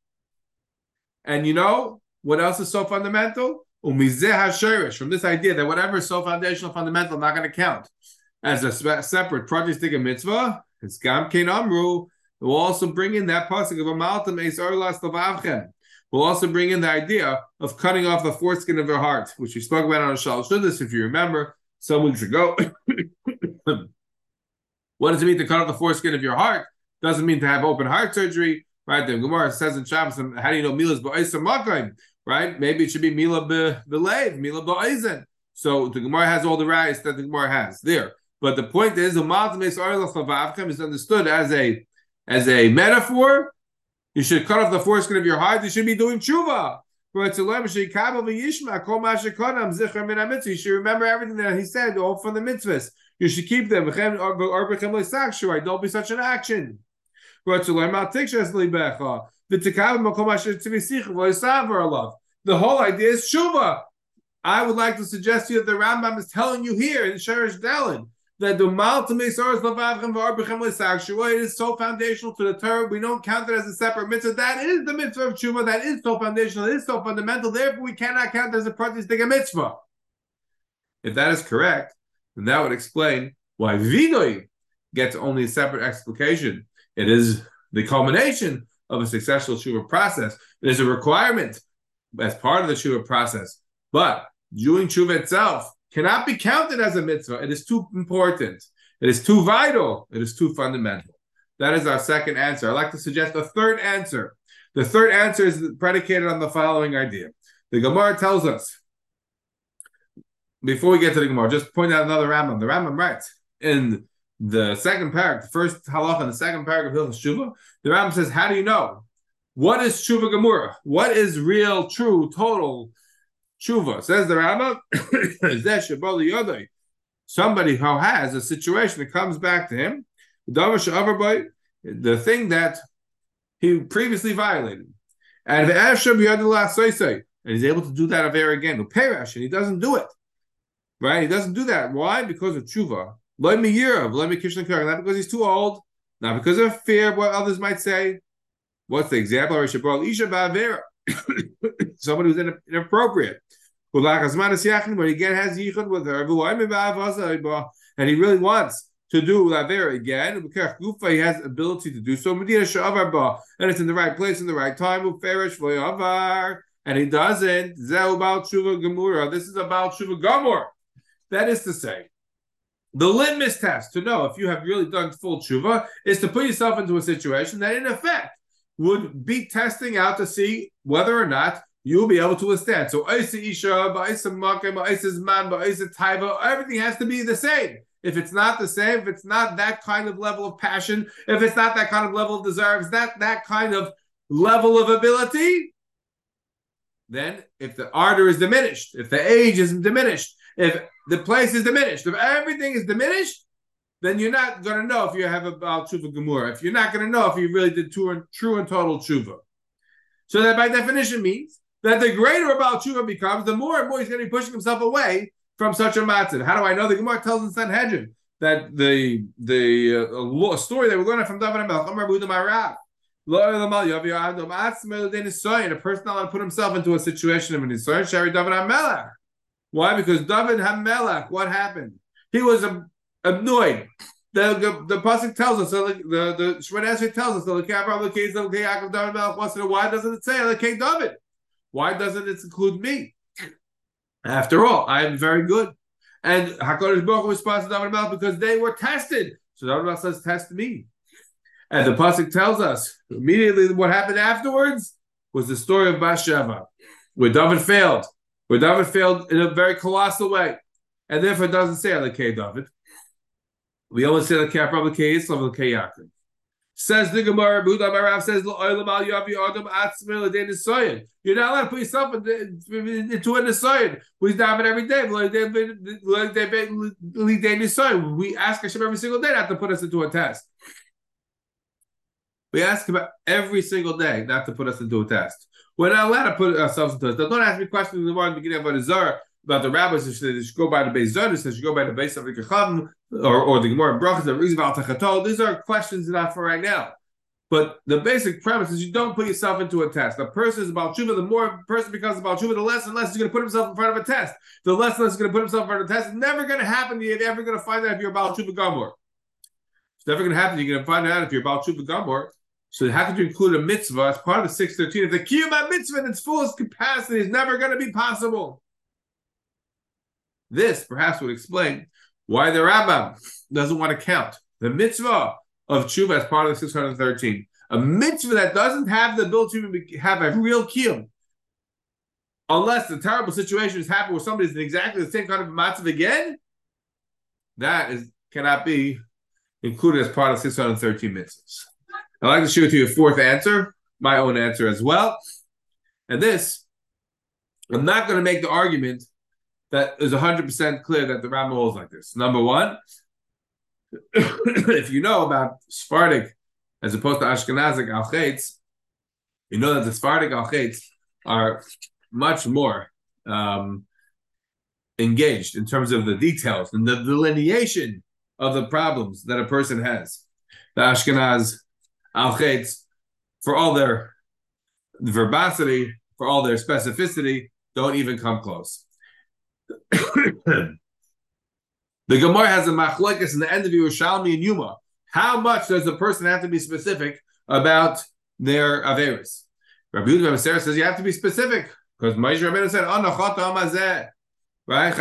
And you know what else is so fundamental? Umizeh HaShirish, from this idea that whatever is so foundational, fundamental, I'm not going to count as a separate project mitzvah. It's Gam Kein Amru. We'll also bring in that pasuk of Amaltam Eis Orlas Lavavchem We'll also bring in the idea of cutting off the foreskin of your heart, which we spoke about on Shal Shuddis, if you remember, some weeks ago. what does it mean to cut off the foreskin of your heart? Doesn't mean to have open heart surgery, right? The Gemara says in Shabbos, how do you know Mila's ba'isa makayim, right? Maybe it should be Mila b'leiv, Mila ba'isen. So the Gemara has all the rights that the Gemara has there. But the point is, the is understood as a as a metaphor you should cut off the foreskin of your heart. You should be doing tshuva. You should remember everything that he said, all from the mitzvahs. You should keep them. Don't be such an action. The whole idea is tshuva. I would like to suggest to you that the Rambam is telling you here in Sherish Dalin that the mal to me source it is so foundational to the Torah. We don't count it as a separate mitzvah. That is the mitzvah of tshuva. That is so foundational. It is so fundamental. Therefore, we cannot count it as a pratistic mitzvah. If that is correct, then that would explain why vidoi gets only a separate explication. It is the culmination of a successful tshuva process. It is a requirement as part of the tshuva process. But doing tshuva itself cannot be counted as a mitzvah. It is too important. It is too vital. It is too fundamental. That is our second answer. I'd like to suggest a third answer. The third answer is predicated on the following idea. The Gemara tells us, before we get to the Gemara, just point out another Rambam. The Rambam writes in the second paragraph, the first halacha and the second paragraph of Shuvah, the Rambam says, How do you know? What is Shuvah Gemura? What is real, true, total tshuva. Says the Rambam, somebody who has a situation that comes back to him, the thing that he previously violated. And and he's able to do that aver again. and he doesn't do it. Right? He doesn't do that. Why? Because of tshuva. Let me hear of, let me not because he's too old, not because of fear of what others might say. What's the example? Somebody who's inappropriate. He again has yichud with her, and he really wants to do laver again. He has ability to do so. And it's in the right place in the right time. And he doesn't. This is about Shuva Gamur. That is to say, the litmus test to know if you have really done full tshuva is to put yourself into a situation that, in effect, would be testing out to see whether or not you'll be able to withstand. So, Isha, Man, Taiva, everything has to be the same. If it's not the same, if it's not that kind of level of passion, if it's not that kind of level of deserves, that that kind of level of ability, then if the ardor is diminished, if the age is diminished, if the place is diminished. If everything is diminished, then you're not going to know if you have a Baal Tshuva Gemura. If you're not going to know if you really did true and, true and total Tshuva. So that by definition means that the greater a Baal Tshuva becomes, the more and more he's going to be pushing himself away from such a matzah. How do I know? The Gemara tells in Sanhedrin that the the uh, story that we're learning from David Melch, a person allowed to put himself into a situation of an Nisoyan, Shari David Melech. Why? Because David Hamelach, what happened? He was annoyed. The the, the pasuk tells us the the, the Shemon tells us the Lekab case of Yaakov David Melech to why doesn't it say Lekay David? Why doesn't it include me? After all, I am very good. And Hakadosh Baruch Hu responds to David Melech because they were tested. So David Melech says, "Test me." And the pasuk tells us immediately what happened afterwards was the story of Bathsheba, where David failed where David failed in a very colossal way, and therefore it doesn't say Alakei David. We only say Alakei probably Kei Islam Alakei Yaakov. Says the Gemara, Buddha Marav says, You're not allowed to put yourself into, a Nisayan. We daven every day. We ask Hashem every single day not to put us into a test. We ask him every single day not to put us into a test. We're not allowed to put ourselves into this. Don't ask me questions in the morning beginning of Zara about the rabbis that should go by the base Zara, that should go by the base of the or, or the Gemara Brachas, the Rizval Tachatol. These are questions not for right now. But the basic premise is you don't put yourself into a test. The person is about tshuva. The more a person becomes about tshuva, the less and less he's going to put himself in front of a test. The less and less he's going to put himself in front of a test. It's never going to happen. You're never going to find out if you're about tshuva gamor. It's never going to happen. You're going to find out if you're about tshuva gamor so how could you include a mitzvah as part of the 613? If the kiyum mitzvah in its fullest capacity is never going to be possible. This perhaps would explain why the Rambam doesn't want to count the mitzvah of tshuva as part of the 613. A mitzvah that doesn't have the ability to have a real kiyum, unless the terrible situation has happened where somebody's in exactly the same kind of mitzvah again, that is cannot be included as part of 613 mitzvahs. I'd like to share with you a fourth answer, my own answer as well. And this, I'm not going to make the argument that is 100% clear that the Rambam holds like this. Number one, if you know about Sephardic as opposed to Ashkenazic al you know that the Sephardic al are much more um, engaged in terms of the details and the delineation of the problems that a person has. The Ashkenaz al for all their verbosity, for all their specificity, don't even come close. the Gemara has a machlekes in the end of Yerushalmi and Yuma. How much does a person have to be specific about their averis? Rabbi Yehuda says you have to be specific because Moshe Rabbeinu said, "Anachot amazeh." Right?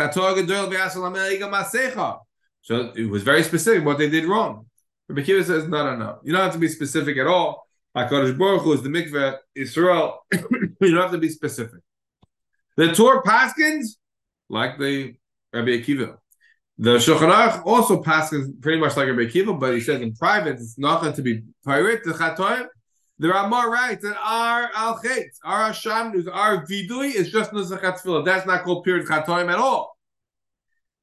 So it was very specific what they did wrong. Rabbi Akiva says, no, no, no. You don't have to be specific at all. HaKadosh Baruch is the mikveh Israel. you don't have to be specific. The Torah Paskins, like the Rabbi Akiva. The Shulchan also passes pretty much like Rabbi Akiva, but he says in private it's nothing to be pirate. The Chatoim, there are more rights that our al our Hashem, our vidui is just nusachat tefillah. That's not called period Chatoim at all.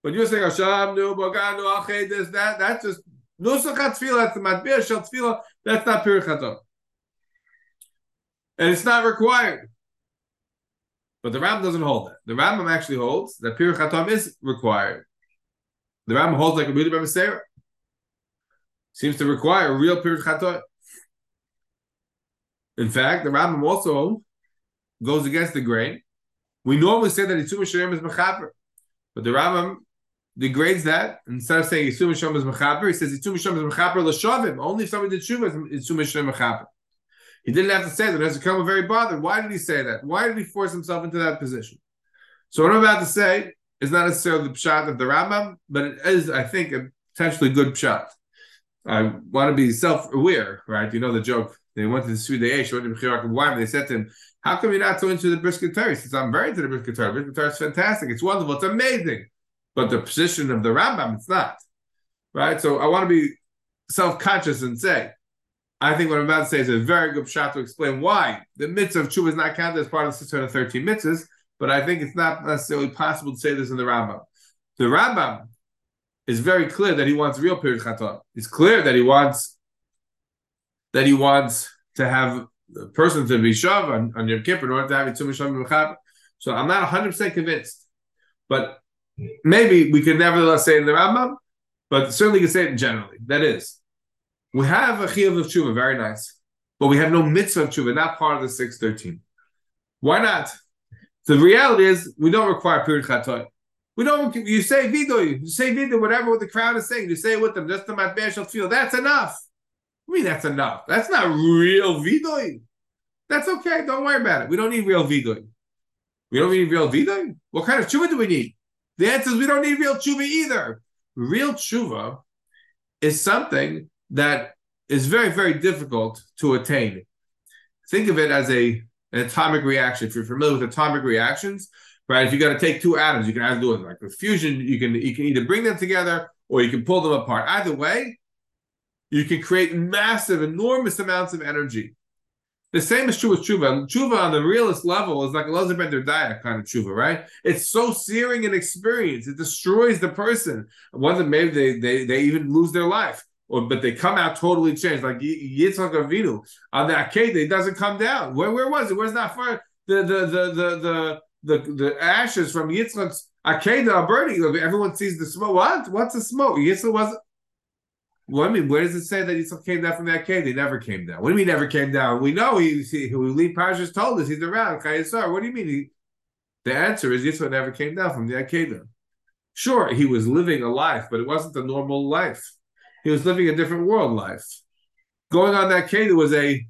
But you're saying Hashem, nu, Boganu, al this, that, that's just Nusach tefillah, that's the matbir shel that's not pir chatam. And it's not required. But the Ram doesn't hold that. The Rambam actually holds that pir chatam is required. The Ram holds like a Buddha B'Masera. Seems to require a real pir chatam. In fact, the Rambam also goes against the grain We normally say that Yitzum Shayim is Mechaper, but the Rambam degrades that. Instead of saying Yitzum Shayim is Mechaper, he says Yitzum Shayim is Mechaper L'shavim. Only if somebody did Shuvah is Yitzum Shayim Mechaper. He didn't have to say that. As come very bothered. Why did he say that? Why did he force himself into that position? So what I'm about to say is not necessarily the pshat of the Rambam, but it is, I think, a potentially good pshat. I want to be self-aware, right? You know the joke. They went to the Swedish, went to wife, they said to him, How come you're not so into the Brisker Torah? He says, I'm very into the Brisker Torah. Brisker Torah is fantastic. It's wonderful. It's amazing. But the position of the Rambam, it's not. Right? So I want to be self-conscious and say, I think what I'm about to say is a very good shot to explain why the mitzvah of tshuva is not counted as part of the 613 mitzvahs, but I think it's not necessarily possible to say this in the Rambam. The Rambam is very clear that he wants real period chata. It's clear that he wants that he wants to have a person to be shav on, on Yom Kippur in order to have Yitzum Shav So I'm not 100 percent convinced, but maybe we could nevertheless say in the Rambam, but certainly can say it generally. That is, we have a chiyuv of tshuva, very nice, but we have no mitzvah of tshuva, not part of the 613. Why not? The reality is we don't require period chatoy. We don't. You say vidoy, you say vidoy, whatever what the crowd is saying. You say it with them just to my shall feel. That's enough. I mean, that's enough. That's not real vidoy. That's okay. Don't worry about it. We don't need real vidoy. We don't need real vidoy. What kind of tshuva do we need? The answer is we don't need real tshuva either. Real tshuva is something that is very, very difficult to attain. Think of it as a an atomic reaction. If you're familiar with atomic reactions, right? If you got to take two atoms, you can either do it like with fusion. You can you can either bring them together or you can pull them apart. Either way, you can create massive, enormous amounts of energy. The same is true with tshuva. Tshuva on the realist level is like a Elizabeth diet kind of tshuva, right? It's so searing an experience. It destroys the person. One that maybe they, they, they even lose their life. Or, but they come out totally changed. Like Yitzchak Avinu on the Akedah, it doesn't come down. Where, where was it? Where's that fire? The the the the the the, the ashes from Yitzchak's Akedah are burning. Everyone sees the smoke. What? What's the smoke? Yitzchak wasn't. Well, I mean, where does it say that Yitzchak came down from that cave? He never came down. What do you mean never came down? We know he, he who Lee Parshas told us he's around. What do you mean? He, the answer is Yitzchak never came down from the Akedah. Sure, he was living a life, but it wasn't the normal life. He was living a different world life. Going on that Kedah was a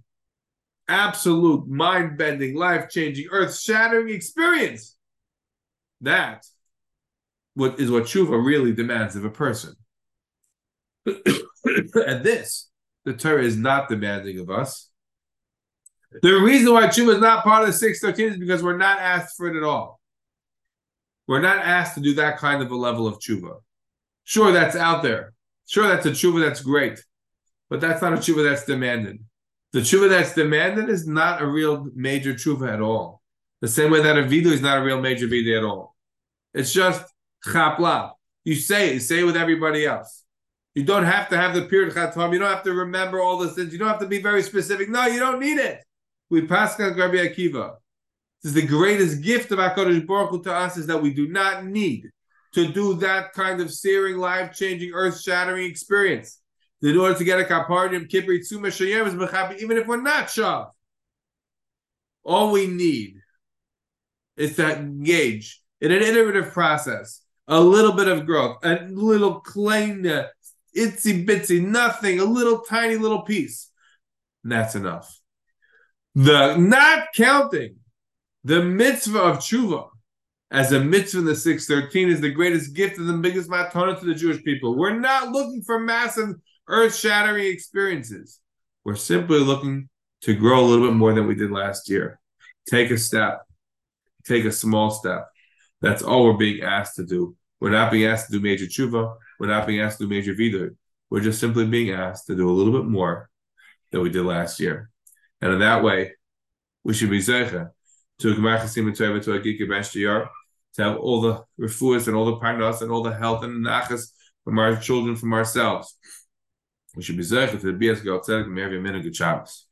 absolute mind-bending, life-changing, earth-shattering experience. That what is what tshuva really demands of a person. and this, the Torah is not demanding of us. The reason why tshuva is not part of the 613 is because we're not asked for it at all. We're not asked to do that kind of a level of tshuva. Sure, that's out there. Sure, that's a tshuva that's great, but that's not a tshuva that's demanded. The tshuva that's demanded is not a real major tshuva at all. The same way that a vidu is not a real major vidu at all. It's just chapla. You say it, you say it with everybody else. You don't have to have the period chatam. You don't have to remember all the things. You don't have to be very specific. No, you don't need it. We pass Rabbi Akiva. This is the greatest gift of HaKadosh Baruch Hu to us is that we do not need to do that kind of searing, life-changing, earth-shattering experience in order to get a kapardim kippur tzuma shayem is mechapi, even if we're not shav. All we need is to engage in an iterative process, a little bit of growth, a little klein, itsy bitsy, nothing, a little tiny little piece. And that's enough. The not counting the mitzvah of tshuva as a mitzvah in the 613 is the greatest gift and the biggest matana to the Jewish people. We're not looking for massive earth shattering experiences. We're simply looking to grow a little bit more than we did last year. Take a step, take a small step. That's all we're being asked to do. We're not being asked to do major tshuva. We're not being asked to do major vidur. We're just simply being asked to do a little bit more than we did last year. And in that way, we should be zecha to to a to have all the refuahs and all the parnas and all the health and nachas from our children, from ourselves. We should be zeichet to be as God said, may have a minute good Shabbos.